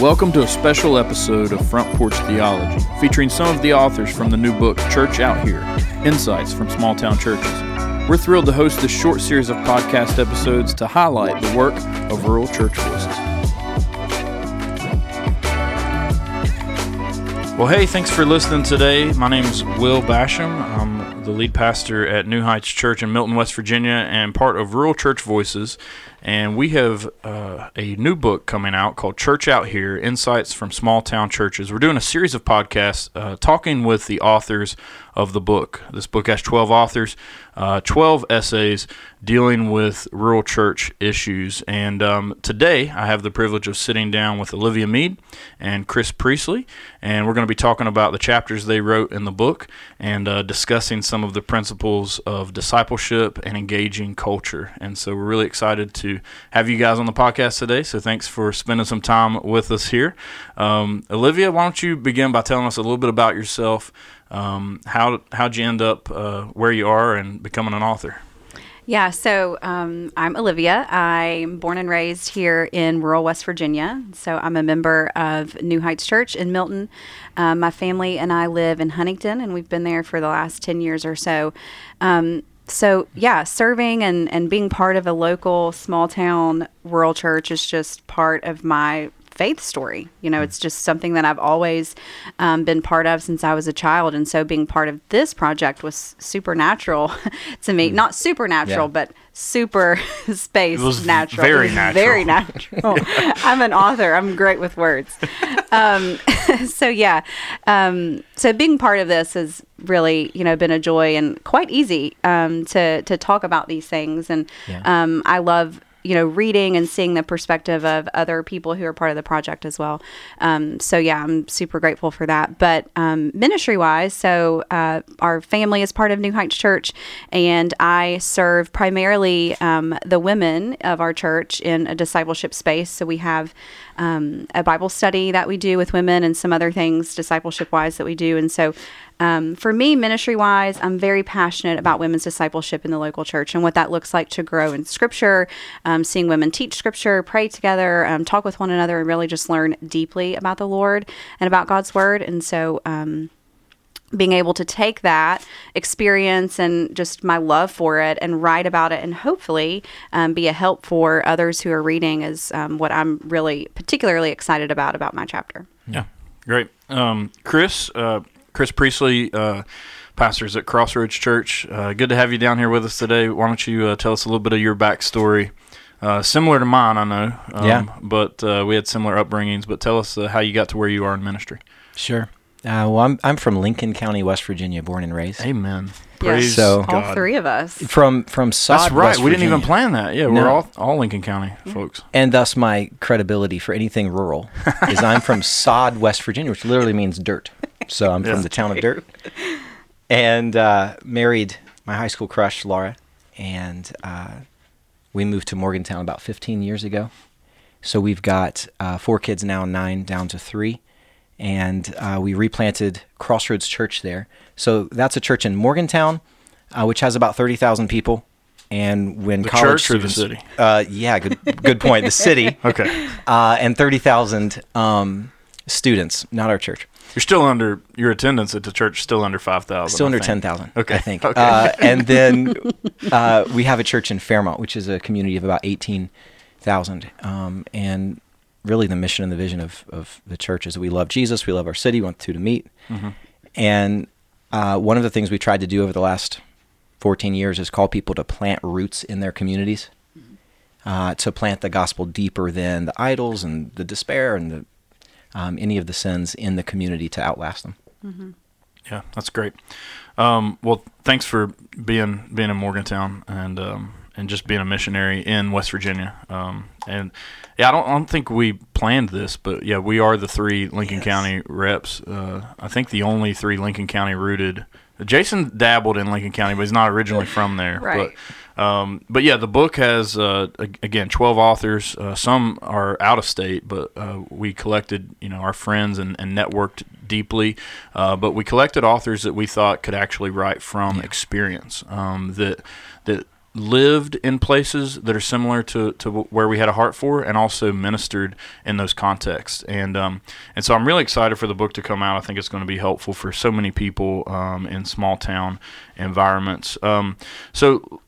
Welcome to a special episode of Front Porch Theology, featuring some of the authors from the new book Church Out Here Insights from Small Town Churches. We're thrilled to host this short series of podcast episodes to highlight the work of rural church voices. Well, hey, thanks for listening today. My name is Will Basham. I'm the lead pastor at New Heights Church in Milton, West Virginia, and part of Rural Church Voices. And we have uh, a new book coming out called Church Out Here Insights from Small Town Churches. We're doing a series of podcasts uh, talking with the authors of the book. This book has 12 authors, uh, 12 essays dealing with rural church issues. And um, today I have the privilege of sitting down with Olivia Meade and Chris Priestley, and we're going to be talking about the chapters they wrote in the book and uh, discussing some of the principles of discipleship and engaging culture. And so we're really excited to have you guys on the podcast today. So thanks for spending some time with us here. Um, Olivia, why don't you begin by telling us a little bit about yourself? Um, how how'd you end up uh, where you are and becoming an author? Yeah, so um, I'm Olivia. I'm born and raised here in rural West Virginia. So I'm a member of New Heights Church in Milton. Um, my family and I live in Huntington, and we've been there for the last 10 years or so. Um, so, yeah, serving and, and being part of a local small town rural church is just part of my faith story. You know, it's just something that I've always um, been part of since I was a child. And so being part of this project was supernatural to me. Mm. Not supernatural, yeah. but super space natural. Very natural. Very natural. I'm an author. I'm great with words. Um, so yeah. Um, so being part of this has really, you know, been a joy and quite easy um, to to talk about these things. And yeah. Um, I love you know, reading and seeing the perspective of other people who are part of the project as well. Um, so yeah, I'm super grateful for that. But um, ministry wise, so uh, our family is part of New Heights Church, and I serve primarily um, the women of our church in a discipleship space. So we have um, a Bible study that we do with women and some other things discipleship wise that we do. And so um, for me, ministry wise, I'm very passionate about women's discipleship in the local church and what that looks like to grow in scripture, um, seeing women teach scripture, pray together, um, talk with one another, and really just learn deeply about the Lord and about God's word. And so, um, being able to take that experience and just my love for it and write about it and hopefully um, be a help for others who are reading is um, what I'm really particularly excited about about my chapter. Yeah, great. Um, Chris, uh, Chris Priestley, uh, pastors at Crossroads Church. Uh, good to have you down here with us today. Why don't you uh, tell us a little bit of your backstory? Uh, similar to mine, I know. Um, yeah. But uh, we had similar upbringings. But tell us uh, how you got to where you are in ministry. Sure. well, I'm I'm from Lincoln County, West Virginia, born and raised. Amen. Praise yes, so God. all three of us from from Sod, That's right. West we didn't even plan that. Yeah, no. we're all all Lincoln County folks. And thus my credibility for anything rural is I'm from Sod, West Virginia, which literally means dirt. So I'm from the town of Dirt, and uh, married my high school crush Laura, and uh, we moved to Morgantown about 15 years ago. So we've got uh, four kids now, nine down to three, and uh, we replanted Crossroads Church there. So that's a church in Morgantown, uh, which has about 30,000 people. And when the college church students, or the city? Uh, yeah, good good point. The city. okay. and 30,000 um, students, not our church. You're still under your attendance at the church. Still under five thousand. Still under ten thousand. Okay, I think. Okay. Uh, and then uh, we have a church in Fairmont, which is a community of about eighteen thousand. Um, and really, the mission and the vision of of the church is we love Jesus, we love our city, we want to meet. Mm-hmm. And uh, one of the things we tried to do over the last fourteen years is call people to plant roots in their communities. Uh, to plant the gospel deeper than the idols and the despair and the um, any of the sins in the community to outlast them. Mm-hmm. Yeah, that's great. Um, well, thanks for being being in Morgantown and um, and just being a missionary in West Virginia. Um, and yeah, I don't, I don't think we planned this, but yeah, we are the three Lincoln yes. County reps. Uh, I think the only three Lincoln County rooted. Jason dabbled in Lincoln County, but he's not originally from there. right. But um, but yeah, the book has uh, again twelve authors. Uh, some are out of state, but uh, we collected you know our friends and, and networked deeply. Uh, but we collected authors that we thought could actually write from yeah. experience. Um, that that lived in places that are similar to, to where we had a heart for and also ministered in those contexts and um, and so I'm really excited for the book to come out I think it's going to be helpful for so many people um, in small town environments um, so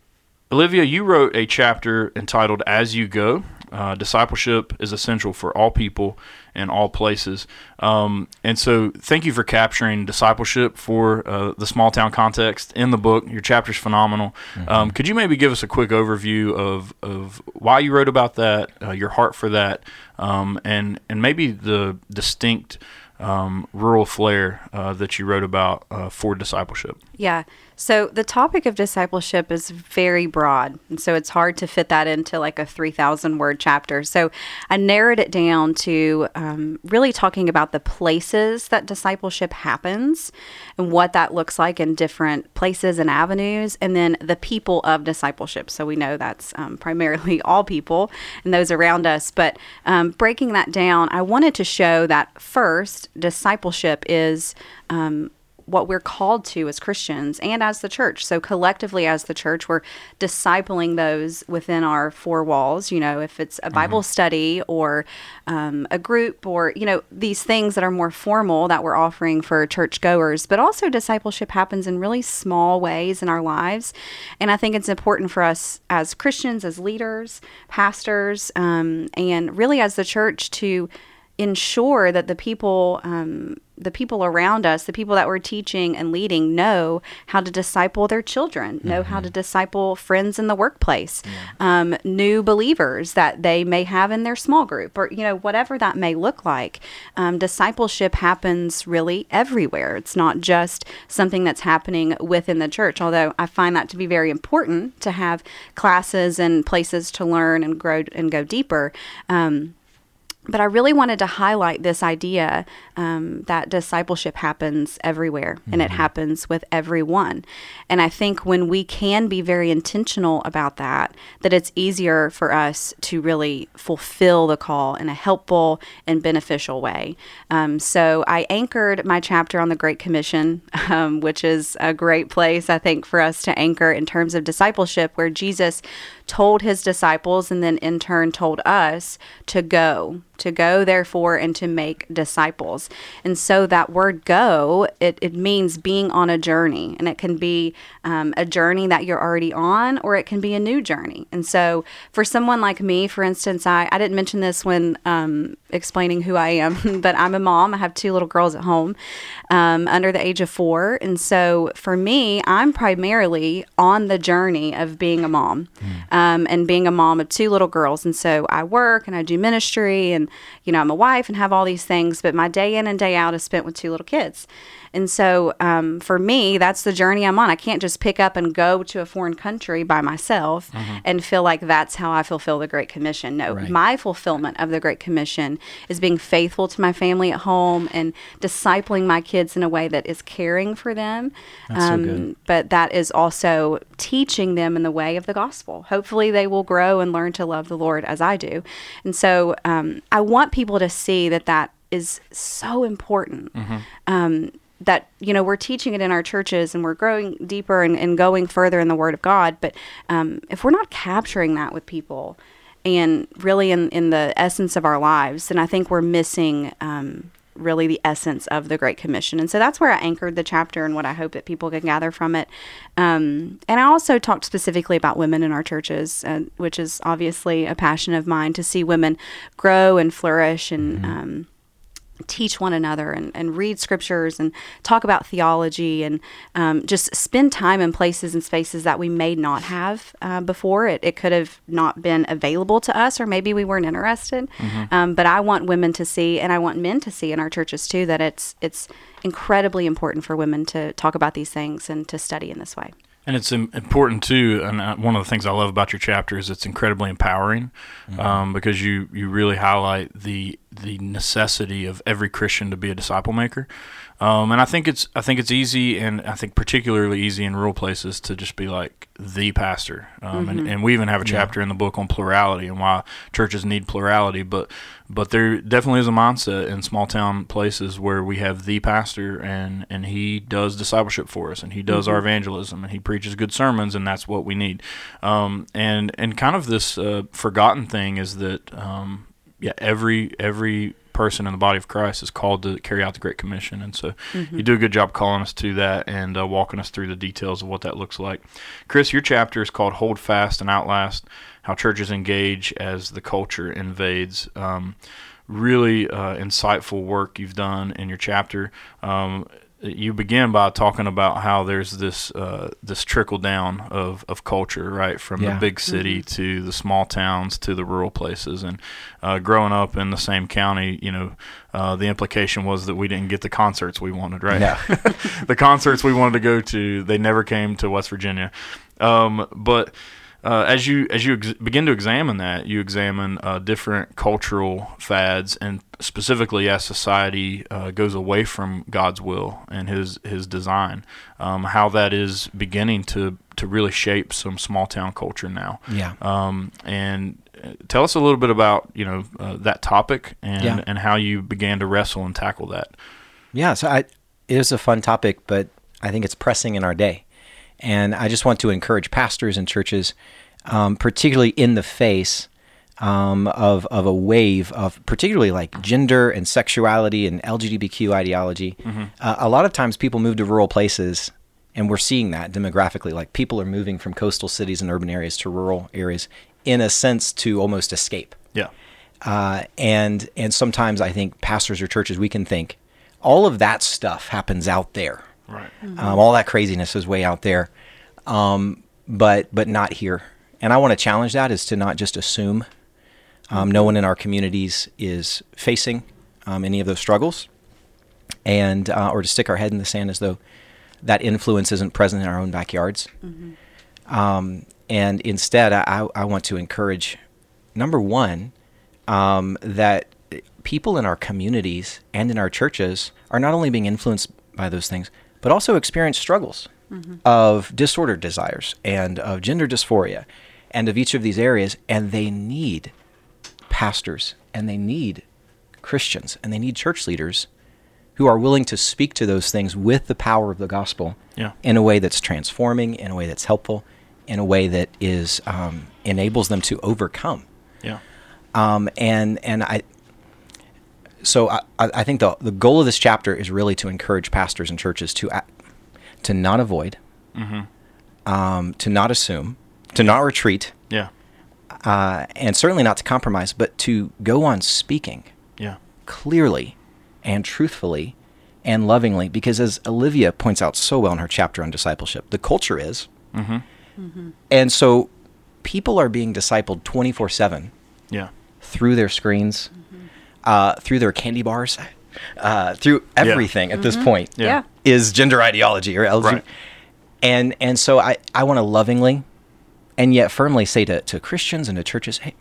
Olivia you wrote a chapter entitled As You Go uh, discipleship is essential for all people in all places. Um, and so, thank you for capturing discipleship for uh, the small town context in the book. Your chapter's phenomenal. Mm-hmm. Um, could you maybe give us a quick overview of, of why you wrote about that, uh, your heart for that, um, and and maybe the distinct um, rural flair uh, that you wrote about uh, for discipleship? Yeah. So the topic of discipleship is very broad. And so it's hard to fit that into like a 3,000 word chapter. So I narrowed it down to um, really talking about the places that discipleship happens and what that looks like in different places and avenues, and then the people of discipleship. So we know that's um, primarily all people and those around us. But um, breaking that down, I wanted to show that first, discipleship is um, what we're called to as Christians and as the church. So collectively as the church, we're discipling those within our four walls. You know, if it's a Bible mm-hmm. study or um, a group or you know these things that are more formal that we're offering for church goers. But also discipleship happens in really small ways in our lives, and I think it's important for us as Christians, as leaders, pastors, um, and really as the church to ensure that the people um, the people around us, the people that we're teaching and leading, know how to disciple their children, mm-hmm. know how to mm-hmm. disciple friends in the workplace, um, new believers that they may have in their small group, or you know whatever that may look like. Um, discipleship happens really everywhere. It's not just something that's happening within the church. Although I find that to be very important to have classes and places to learn and grow and go deeper. Um, but I really wanted to highlight this idea um, that discipleship happens everywhere mm-hmm. and it mm-hmm. happens with everyone. And I think when we can be very intentional about that, that it's easier for us to really fulfill the call in a helpful and beneficial way. Um, so I anchored my chapter on the Great Commission, um, which is a great place, I think, for us to anchor in terms of discipleship, where Jesus told his disciples and then in turn told us to go to go therefore and to make disciples. And so that word go it, it means being on a journey. And it can be um, a journey that you're already on or it can be a new journey. And so for someone like me for instance i, I didn't mention this when um, explaining who i am but i'm a mom. I have two little girls at home um, under the age of four. And so for me i'm primarily on the journey of being a mom mm um, and being a mom of two little girls. And so I work and I do ministry and, you know, I'm a wife and have all these things, but my day in and day out is spent with two little kids. And so um, for me, that's the journey I'm on. I can't just pick up and go to a foreign country by myself mm-hmm. and feel like that's how I fulfill the Great Commission. No, right. my fulfillment of the Great Commission is being faithful to my family at home and discipling my kids in a way that is caring for them. Um, so but that is also teaching them in the way of the gospel. Hopefully, they will grow and learn to love the Lord as I do. And so um, I want people to see that that is so important. Mm-hmm. Um, that you know we're teaching it in our churches and we're growing deeper and, and going further in the word of god but um, if we're not capturing that with people and really in, in the essence of our lives then i think we're missing um, really the essence of the great commission. And so that's where i anchored the chapter and what i hope that people can gather from it. Um, and i also talked specifically about women in our churches uh, which is obviously a passion of mine to see women grow and flourish and mm-hmm. um, teach one another and, and read scriptures and talk about theology and um, just spend time in places and spaces that we may not have uh, before. It, it could have not been available to us, or maybe we weren't interested. Mm-hmm. Um, but I want women to see, and I want men to see in our churches too, that it's it's incredibly important for women to talk about these things and to study in this way. And it's important too. And uh, one of the things I love about your chapter is it's incredibly empowering mm-hmm. um, because you you really highlight the the necessity of every Christian to be a disciple maker. Um, and I think it's I think it's easy, and I think particularly easy in rural places to just be like the pastor. Um, and, and we even have a chapter in the book on plurality and why churches need plurality. But but there definitely is a mindset in small town places where we have the pastor, and and he does discipleship for us, and he does our evangelism, and he preaches good sermons, and that's what we need. Um, and and kind of this uh, forgotten thing is that um, yeah, every every person in the body of Christ is called to carry out the Great Commission, and so you do a good job calling us to that and uh, walking us through the details of what that looks like. Chris, your chapter is called "Hold Fast and Outlast: How Churches Engage as the Culture Invades." Um, really uh, insightful work you've done in your chapter. Um, you begin by talking about how there's this uh, this trickle down of, of culture, right, from Yeah. the big city to the small towns to the rural places. And uh, growing up in the same county, you know, uh, the implication was that we didn't get the concerts we wanted, right? No. the concerts we wanted to go to, they never came to West Virginia. Um, but uh, as you as you ex- begin to examine that, you examine uh, different cultural fads, and specifically as society uh, goes away from God's will and His His design, um, how that is beginning to to really shape some small town culture now. Yeah. Um, and uh, tell us a little bit about you know uh, that topic and Yeah. and how you began to wrestle and tackle that. Yeah, so I, it is a fun topic, but I think it's pressing in our day. And I just want to encourage pastors and churches, um, particularly in the face um, of, of a wave of particularly like gender and sexuality and LGBTQ ideology. Uh, a lot of times people move to rural places, and we're seeing that demographically. Like people are moving from coastal cities and urban areas to rural areas in a sense to almost escape. Yeah. Uh, and and sometimes I think pastors or churches we can think all of that stuff happens out there. Right. Um, all that craziness is way out there, um, but but not here. And I want to challenge that is to not just assume um, no one in our communities is facing um, any of those struggles, and uh, or to stick our head in the sand as though that influence isn't present in our own backyards. Um, and instead, I, I want to encourage number one um, that people in our communities and in our churches are not only being influenced by those things, but also experience struggles of disordered desires and of gender dysphoria and of each of these areas. And they need pastors and they need Christians and they need church leaders who are willing to speak to those things with the power of the gospel Yeah. in a way that's transforming, in a way that's helpful, in a way that is um, enables them to overcome Yeah. um, and and I so I, I I think the the goal of this chapter is really to encourage pastors and churches to to not avoid, um, to not assume, to not retreat, Yeah. uh, and certainly not to compromise, but to go on speaking Yeah. clearly and truthfully and lovingly. Because as Olivia points out so well in her chapter on discipleship, the culture is, and so people are being discipled twenty four seven Yeah. through their screens, uh, through their candy bars, uh, through everything at this point Yeah. Yeah. is gender ideology or LGBT. Right. And and so I, I want to lovingly and yet firmly say to, to Christians and to churches, hey,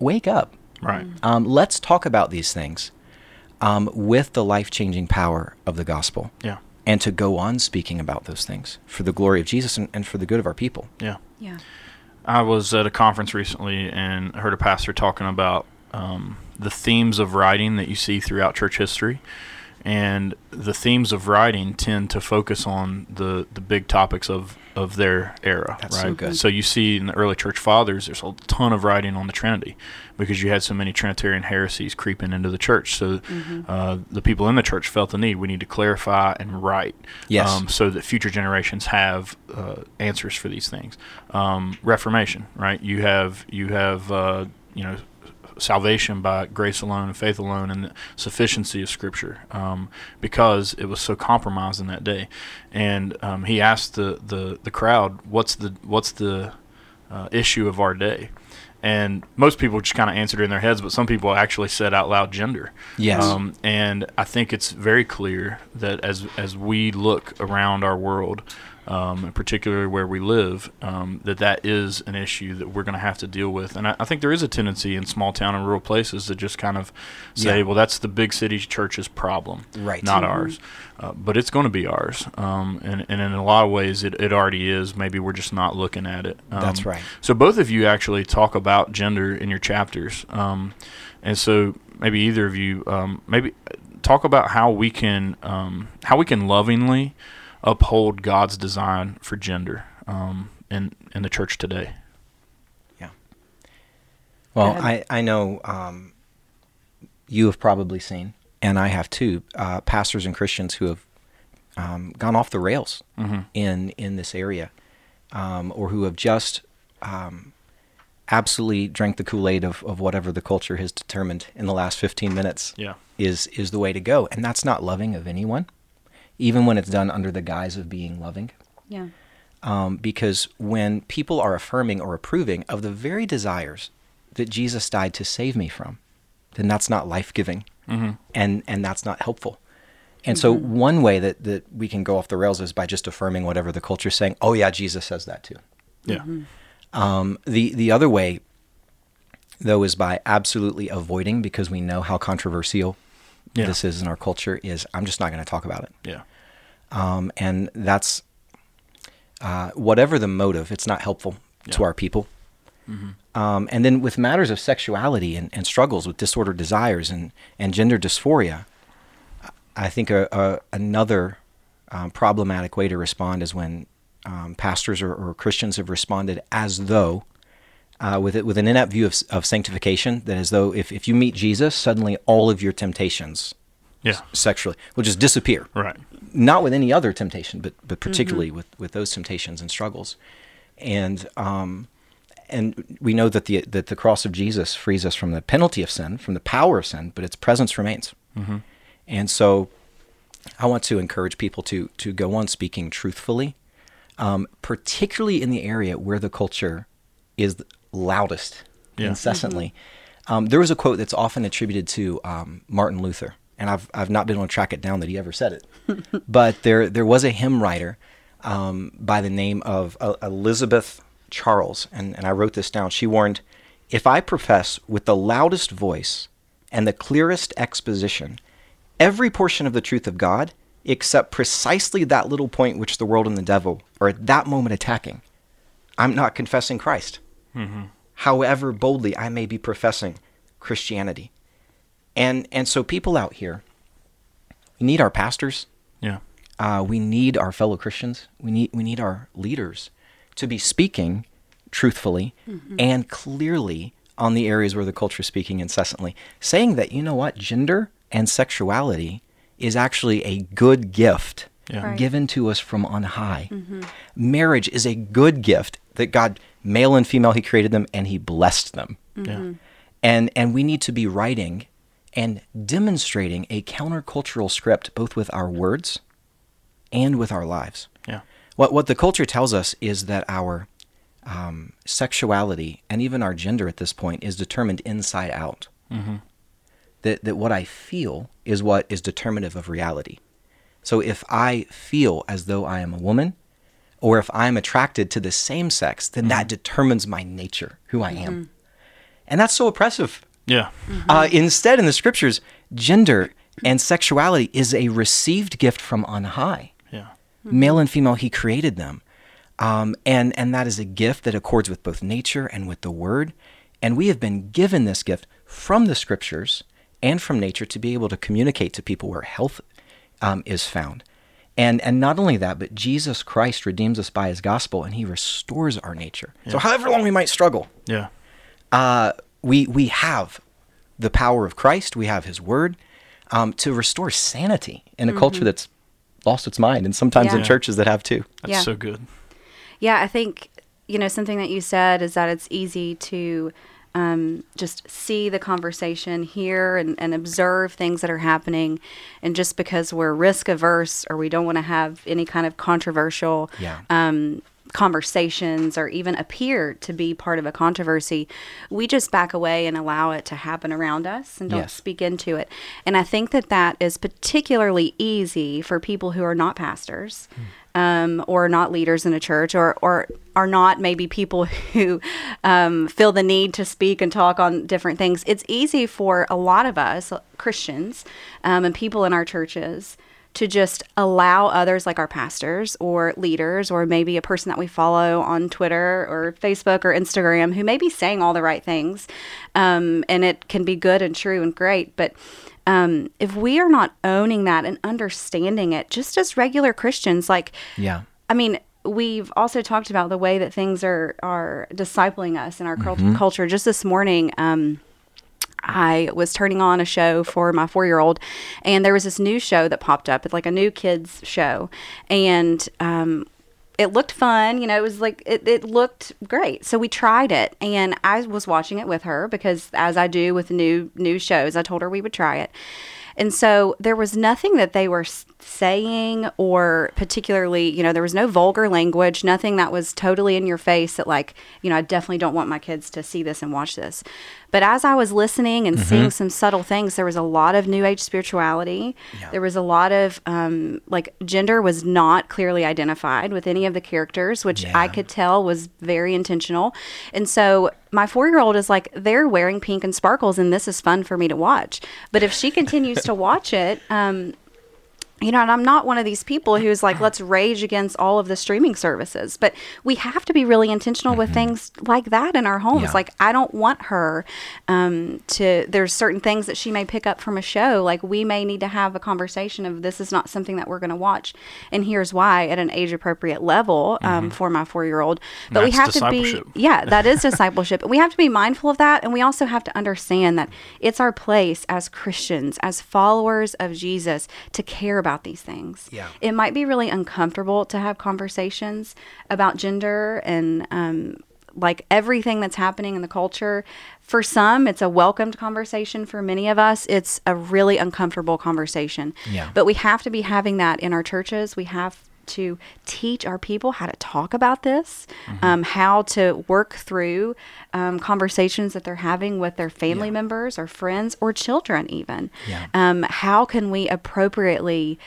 wake up. Right. Um, let's talk about these things um, with the life changing power of the gospel Yeah. and to go on speaking about those things for the glory of Jesus and, and for the good of our people. Yeah. Yeah. I was at a conference recently and heard a pastor talking about um, the themes of writing that you see throughout church history. And the themes of writing tend to focus on the, the big topics of, of their era. That's right? so. So you see in the early church fathers, there's a ton of writing on the Trinity because you had so many Trinitarian heresies creeping into the church. So uh, the people in the church felt the need. We need to clarify and write Yes. um, so that future generations have uh, answers for these things. Um, Reformation, right? You have you have uh, you know salvation by grace alone and faith alone and the sufficiency of scripture um, because it was so compromised in that day. And um, he asked the, the, the crowd what's the what's the uh, issue of our day? And most people just kind of answered in their heads but some people actually said out loud gender. Yes. um, and I think it's very clear that as as we look around our world um, particularly where we live, um, that that is an issue that we're going to have to deal with. And I, I, think there is a tendency in small town and rural places to just kind of say, yeah. well, that's the big city church's problem, right? Not mm-hmm. ours. Uh, but it's going to be ours. Um, and, and in a lot of ways, it, it already is. Maybe we're just not looking at it. that's right. So both of you actually talk about gender in your chapters. Um, and so maybe either of you, um, maybe talk about how we can um, how we can lovingly uphold God's design for gender um, in in the church today. Yeah. Well, I I know um, you have probably seen, and I have too, uh, pastors and Christians who have um, gone off the rails mm-hmm. in in this area, um, or who have just um, absolutely drank the Kool Aid of, of whatever the culture has determined in the last 15 minutes yeah. is, is the way to go. And that's not loving of anyone, even when it's done under the guise of being loving. Yeah. Um, because when people are affirming or approving of the very desires that Jesus died to save me from, then that's not life giving mm-hmm. and, and that's not helpful. And mm-hmm. so, one way that, that we can go off the rails is by just affirming whatever the culture is saying. Oh, yeah, Jesus says that too. Yeah. Mm-hmm. Um, the the other way, though, is by absolutely avoiding because we know how controversial yeah. this is in our culture. Is I'm just not going to talk about it. Yeah. Um, and that's uh, whatever the motive, it's not helpful yeah. to our people. Mm-hmm. Um, and then with matters of sexuality and, and, struggles with disordered desires and, and gender dysphoria, I think a, a, another um, problematic way to respond is when um, pastors or, or, Christians have responded as though, uh, with it, with an inept view of, of sanctification, that as though if, if you meet Jesus, suddenly all of your temptations, yeah. S- sexually, will just disappear. Right. Not with any other temptation, but but particularly mm-hmm. with, with those temptations and struggles, and um, and we know that the that the cross of Jesus frees us from the penalty of sin, from the power of sin, but its presence remains. Mm-hmm. And so, I want to encourage people to to go on speaking truthfully um, particularly in the area where the culture is loudest yeah. incessantly. Mm-hmm. Um, there was a quote that's often attributed to um, Martin Luther, and I've I've not been able to track it down that he ever said it, but there there was a hymn writer um, by the name of uh, Elizabeth Charles, and, and I wrote this down. She warned, "If I profess with the loudest voice and the clearest exposition every portion of the truth of God." except precisely that little point which the world and the devil are at that moment attacking. I'm not confessing Christ. Mm-hmm. However boldly I may be professing Christianity. And and so people out here, we need our pastors. Yeah. Uh, we need our fellow Christians. We need we need our leaders to be speaking truthfully mm-hmm. and clearly on the areas where the culture is speaking incessantly, saying that you know what gender and sexuality is actually a good gift yeah. right. given to us from on high. Mm-hmm. Marriage is a good gift that God, male and female, He created them and He blessed them. Mm-hmm. Yeah. And, and we need to be writing and demonstrating a countercultural script both with our words and with our lives. Yeah. What, what the culture tells us is that our um, sexuality and even our gender at this point is determined inside out. Mm-hmm that, that what I feel is what is determinative of reality. So if I feel as though I am a woman, or if I'm attracted to the same sex, then mm-hmm. that determines my nature, who I am. Mm-hmm. And that's so oppressive. Yeah. Mm-hmm. Uh, instead, in the scriptures, gender and sexuality is a received gift from on high. Yeah. Male and female, he created them. Um, and, and that is a gift that accords with both nature and with the word. And we have been given this gift from the scriptures and from nature to be able to communicate to people where health um, is found. And, and not only that, but Jesus Christ redeems us by his gospel and he restores our nature. Yeah. So, however long we might struggle, yeah. Uh, we, we have the power of Christ, we have his word um, to restore sanity in a mm-hmm. culture that's lost its mind, and sometimes yeah. in churches that have too. That's yeah. so good. Yeah, I think, you know, something that you said is that it's easy to um, just see the conversation, hear and, and observe things that are happening. And just because we're risk averse or we don't want to have any kind of controversial yeah. um, conversations or even appear to be part of a controversy, we just back away and allow it to happen around us and don't Yes. speak into it. And I think that that is particularly easy for people who are not pastors. Um, or not leaders in a church, or or are not maybe people who um, feel the need to speak and talk on different things. It's easy for a lot of us Christians um, and people in our churches to just allow others like our pastors or leaders or maybe a person that we follow on Twitter or Facebook or Instagram who may be saying all the right things um, and it can be good and true and great but um, if we are not owning that and understanding it just as regular Christians like Yeah. I mean, we've also talked about the way that things are are discipling us in our Mm-hmm. culture. Just this morning, um, I was turning on a show for my four year old, and there was this new show that popped up. It's like a new kids show, and um, it looked fun. You know, it was like it, it looked great. So we tried it, and I was watching it with her because, as I do with new new shows, I told her we would try it. And so there was nothing that they were saying or particularly, you know, there was no vulgar language, nothing that was totally in your face that, like, you know, I definitely don't want my kids to see this and watch this. But as I was listening and seeing some subtle things, there was a lot of New Age spirituality. Yeah. There was a lot of, um, like, gender was not clearly identified with any of the characters, which I could tell was very intentional. And so my four year old is like, they're wearing pink and sparkles, and this is fun for me to watch. But if she continues to watch it, um, you know, and I'm not one of these people who's like, let's rage against all of the streaming services. But we have to be really intentional with things like that in our homes. Yeah. Like, I don't want her um, to, there's certain things that she may pick up from a show. Like, we may need to have a conversation of this is not something that we're going to watch. And here's why at an age appropriate level um, for my four year old. But we have to be, yeah, that is discipleship. And we have to be mindful of that. And we also have to understand that it's our place as Christians, as followers of Jesus, to care about these things. Yeah. It might be really uncomfortable to have conversations about gender and, um, like everything that's happening in the culture. For some, it's a welcomed conversation. For many of us, it's a really uncomfortable conversation. Yeah. But we have to be having that in our churches. We have to teach our people how to talk about this, Mm-hmm. um, how to work through um, conversations that they're having with their family Yeah. members or friends or children, even. Yeah. Um, how can we appropriately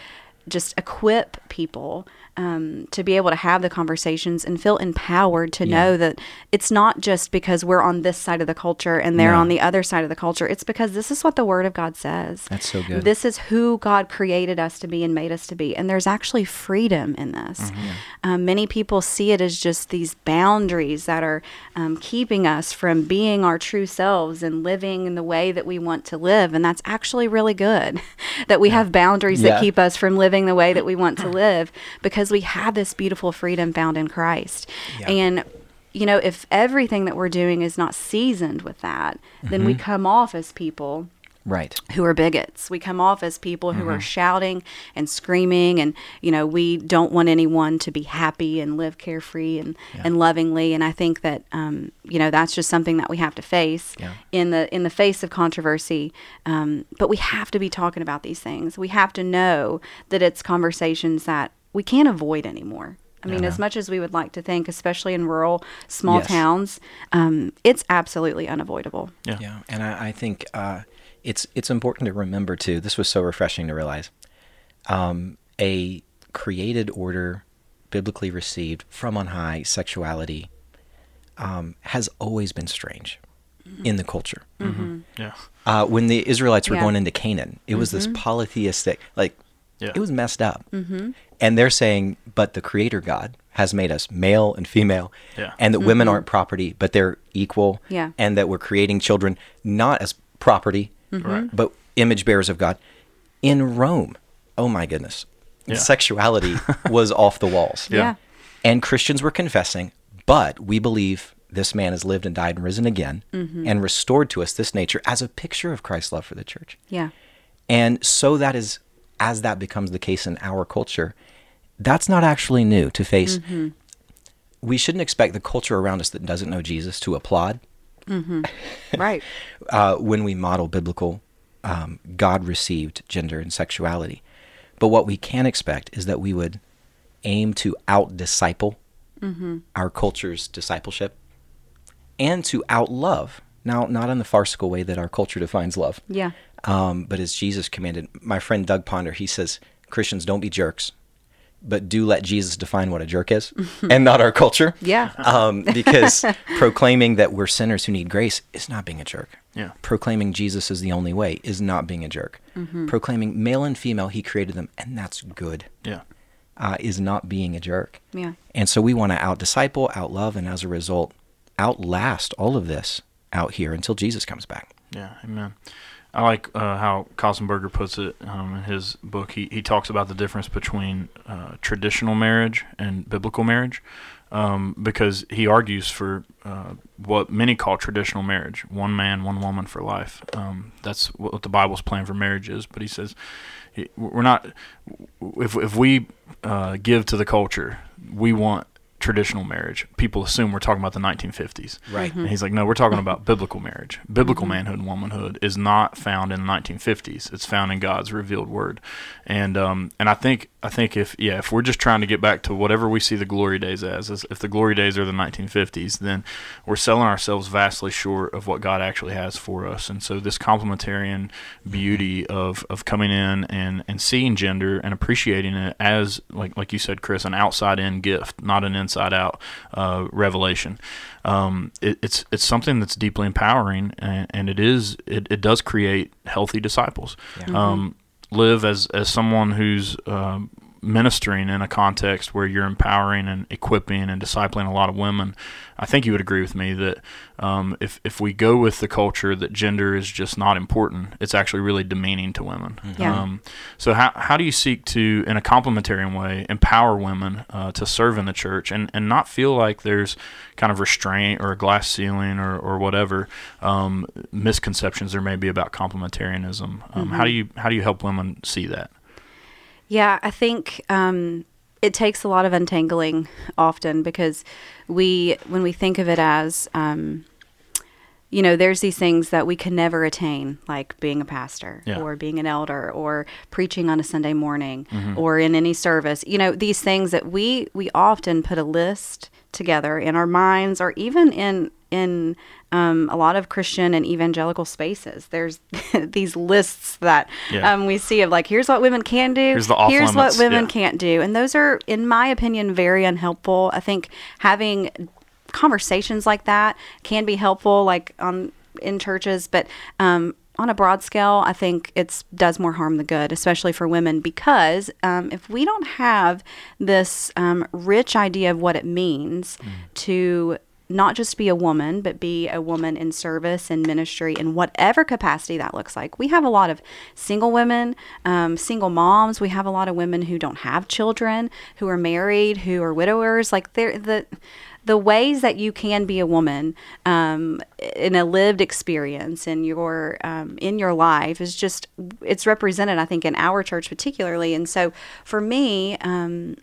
just equip people um, to be able to have the conversations and feel empowered to Yeah. know that it's not just because we're on this side of the culture and they're No. on the other side of the culture. It's because this is what the Word of God says. That's so good. This is who God created us to be and made us to be. And there's actually freedom in this. Mm-hmm. Um, many people see it as just these boundaries that are um, keeping us from being our true selves and living in the way that we want to live. And that's actually really good that we have boundaries Yeah. that keep us from living the way that we want to live because we have this beautiful freedom found in Christ. Yeah. And you know, if everything that we're doing is not seasoned with that, then we come off as people Right. who are bigots. We come off as people who are shouting and screaming, and you know we don't want anyone to be happy and live carefree and, and lovingly. And I think that um, you know that's just something that we have to face Yeah. in the in the face of controversy. Um, but we have to be talking about these things. We have to know that it's conversations that we can't avoid anymore. I mean, as much as we would like to think, especially in rural, small Yes. towns, um, it's absolutely unavoidable. Yeah. Yeah, and I, I think uh, it's it's important to remember too. This was so refreshing to realize. Um, a created order, biblically received from on high, sexuality um, has always been strange in the culture. Yeah. Uh, when the Israelites were Yeah. going into Canaan, it was this polytheistic, like Yeah. it was messed up. Mm-hmm. And they're saying, but the Creator God has made us male and female, Yeah. and that women aren't property, but they're equal, Yeah. and that we're creating children not as property, Right. but image bearers of God. In Rome, oh my goodness, Yeah. sexuality was off the walls. Yeah. yeah. And Christians were confessing, but we believe this man has lived and died and risen again Mm-hmm. and restored to us this nature as a picture of Christ's love for the church. Yeah. And so that is, as that becomes the case in our culture, that's not actually new to face. Mm-hmm. We shouldn't expect the culture around us that doesn't know Jesus to applaud Right. uh, when we model biblical, um, God received gender and sexuality. But what we can expect is that we would aim to out disciple our culture's discipleship and to out love. Now, not in the farcical way that our culture defines love, Yeah. Um, but as Jesus commanded. My friend Doug Ponder, he says, Christians don't be jerks, but do let Jesus define what a jerk is and not our culture. Yeah. Um, because proclaiming that we're sinners who need grace is not being a jerk. Yeah. Proclaiming Jesus is the only way is not being a jerk. Proclaiming male and female, he created them, and that's good, Yeah. uh, is not being a jerk. Yeah. And so we want to out disciple, out love, and as a result, outlast all of this out here until Jesus comes back. Yeah, amen. I like uh, how Köstenberger puts it um, in his book. He, he talks about the difference between uh, traditional marriage and biblical marriage um, because he argues for uh, what many call traditional marriage one man, one woman for life. Um, that's what the Bible's plan for marriage is. But he says we're not, if, if we uh, give to the culture, we want traditional marriage. People assume we're talking about the 1950s. Right. And he's like, no, we're talking mm-hmm. about biblical marriage. Biblical mm-hmm. manhood and womanhood is not found in the 1950s. It's found in God's revealed word. And um, and I think I think if yeah, if we're just trying to get back to whatever we see the glory days as, as if the glory days are the 1950s, then we're selling ourselves vastly short of what God actually has for us. And so this complementarian mm-hmm. beauty of of coming in and and seeing gender and appreciating it as like like you said, Chris, an outside in gift, not an inside out uh, revelation. Um, it, it's it's something that's deeply empowering, and, and it is it, it does create healthy disciples. Um, live as as someone who's um, ministering in a context where you're empowering and equipping and discipling a lot of women, I think you would agree with me that um, if if we go with the culture that gender is just not important, it's actually really demeaning to women. Yeah. Um, so how how do you seek to, in a complementarian way, empower women uh, to serve in the church and, and not feel like there's kind of restraint or a glass ceiling or, or whatever um, misconceptions there may be about complementarianism? Um, How do you how do you help women see that? Yeah, I think um, it takes a lot of untangling often because we, when we think of it as, um, you know, there's these things that we can never attain, like being a pastor Yeah. or being an elder or preaching on a Sunday morning or in any service. You know, these things that we we often put a list together in our minds or even in in um, a lot of Christian and evangelical spaces. There's these lists that Yeah. um, we see of like, here's what women can do, Here's here's what women yeah. can't do, and those are, in my opinion, very unhelpful. I think having conversations like that can be helpful, like on in churches, but um, on a broad scale, I think it does more harm than good, especially for women, because um, if we don't have this um, rich idea of what it means to not just be a woman, but be a woman in service and ministry in whatever capacity that looks like. We have a lot of single women, um, single moms. We have a lot of women who don't have children, who are married, who are widowers. Like they're the the ways that you can be a woman um, in a lived experience in your um, in your life is just it's represented i think in our church particularly and so for me um,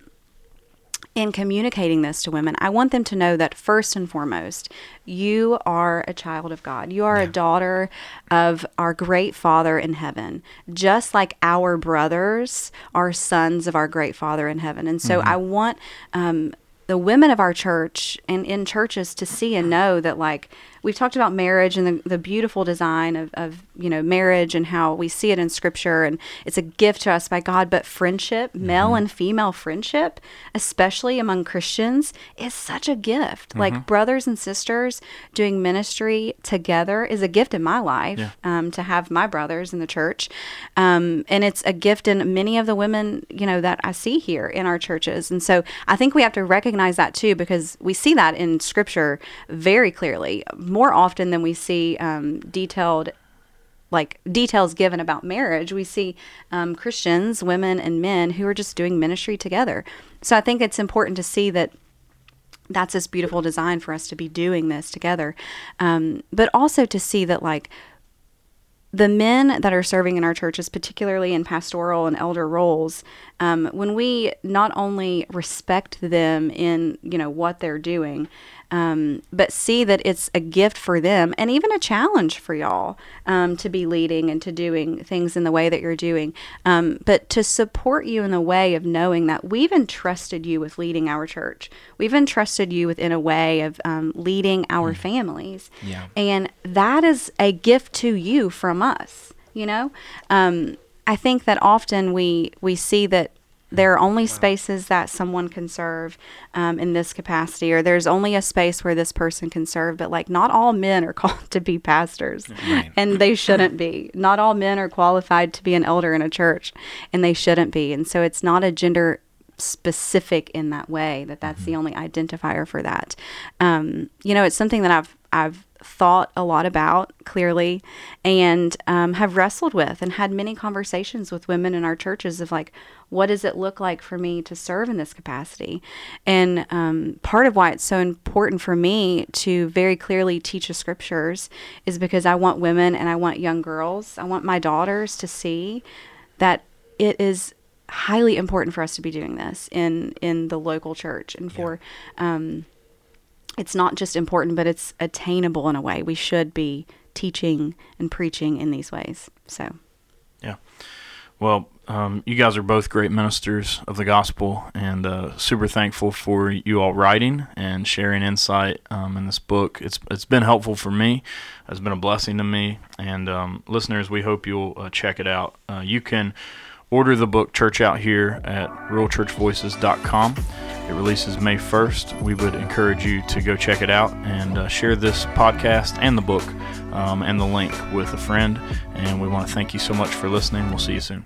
in communicating this to women, I want them to know that first and foremost, you are a child of God. You are a daughter of our great Father in heaven, just like our brothers are sons of our great Father in heaven. And so I want um, the women of our church and in churches to see and know that, like, we've talked about marriage and the, the beautiful design of, of, you know, marriage and how we see it in scripture and it's a gift to us by God. But friendship, male and female friendship, especially among Christians, is such a gift. Like brothers and sisters doing ministry together is a gift in my life Yeah. um, to have my brothers in the church. Um, and it's a gift in many of the women, you know, that I see here in our churches. And so I think we have to recognize that too, because we see that in scripture very clearly, more often than we see um, detailed like details given about marriage, we see um, Christians, women and men who are just doing ministry together. So I think it's important to see that that's this beautiful design for us to be doing this together, um, but also to see that like the men that are serving in our churches, particularly in pastoral and elder roles, um, when we not only respect them in you know what they're doing, um, but see that it's a gift for them and even a challenge for y'all um, to be leading and to doing things in the way that you're doing. Um, but to support you in the way of knowing that we've entrusted you with leading our church, we've entrusted you within a way of um, leading our mm. families. Yeah. And that is a gift to you from us, you know? Um, I think that often we, we see that there are only spaces that someone can serve um, in this capacity, or there's only a space where this person can serve. But like, not all men are called to be pastors, right. and they shouldn't be. Not all men are qualified to be an elder in a church, and they shouldn't be. And so it's not a gender specific in that way that that's mm-hmm. the only identifier for that. Um, you know, it's something that I've I've thought a lot about clearly and um, have wrestled with and had many conversations with women in our churches of like what does it look like for me to serve in this capacity and um, part of why it's so important for me to very clearly teach the scriptures is because i want women and i want young girls i want my daughters to see that it is highly important for us to be doing this in in the local church and for yeah. um, it's not just important, but it's attainable in a way. We should be teaching and preaching in these ways. So, yeah. Well, um, you guys are both great ministers of the gospel, and uh, super thankful for you all writing and sharing insight um, in this book. It's it's been helpful for me. It's been a blessing to me, and um, listeners, we hope you'll uh, check it out. Uh, you can order the book Church Out Here at ruralchurchvoices.com. It releases May 1st. We would encourage you to go check it out and uh, share this podcast and the book um, and the link with a friend. And we want to thank you so much for listening. We'll see you soon.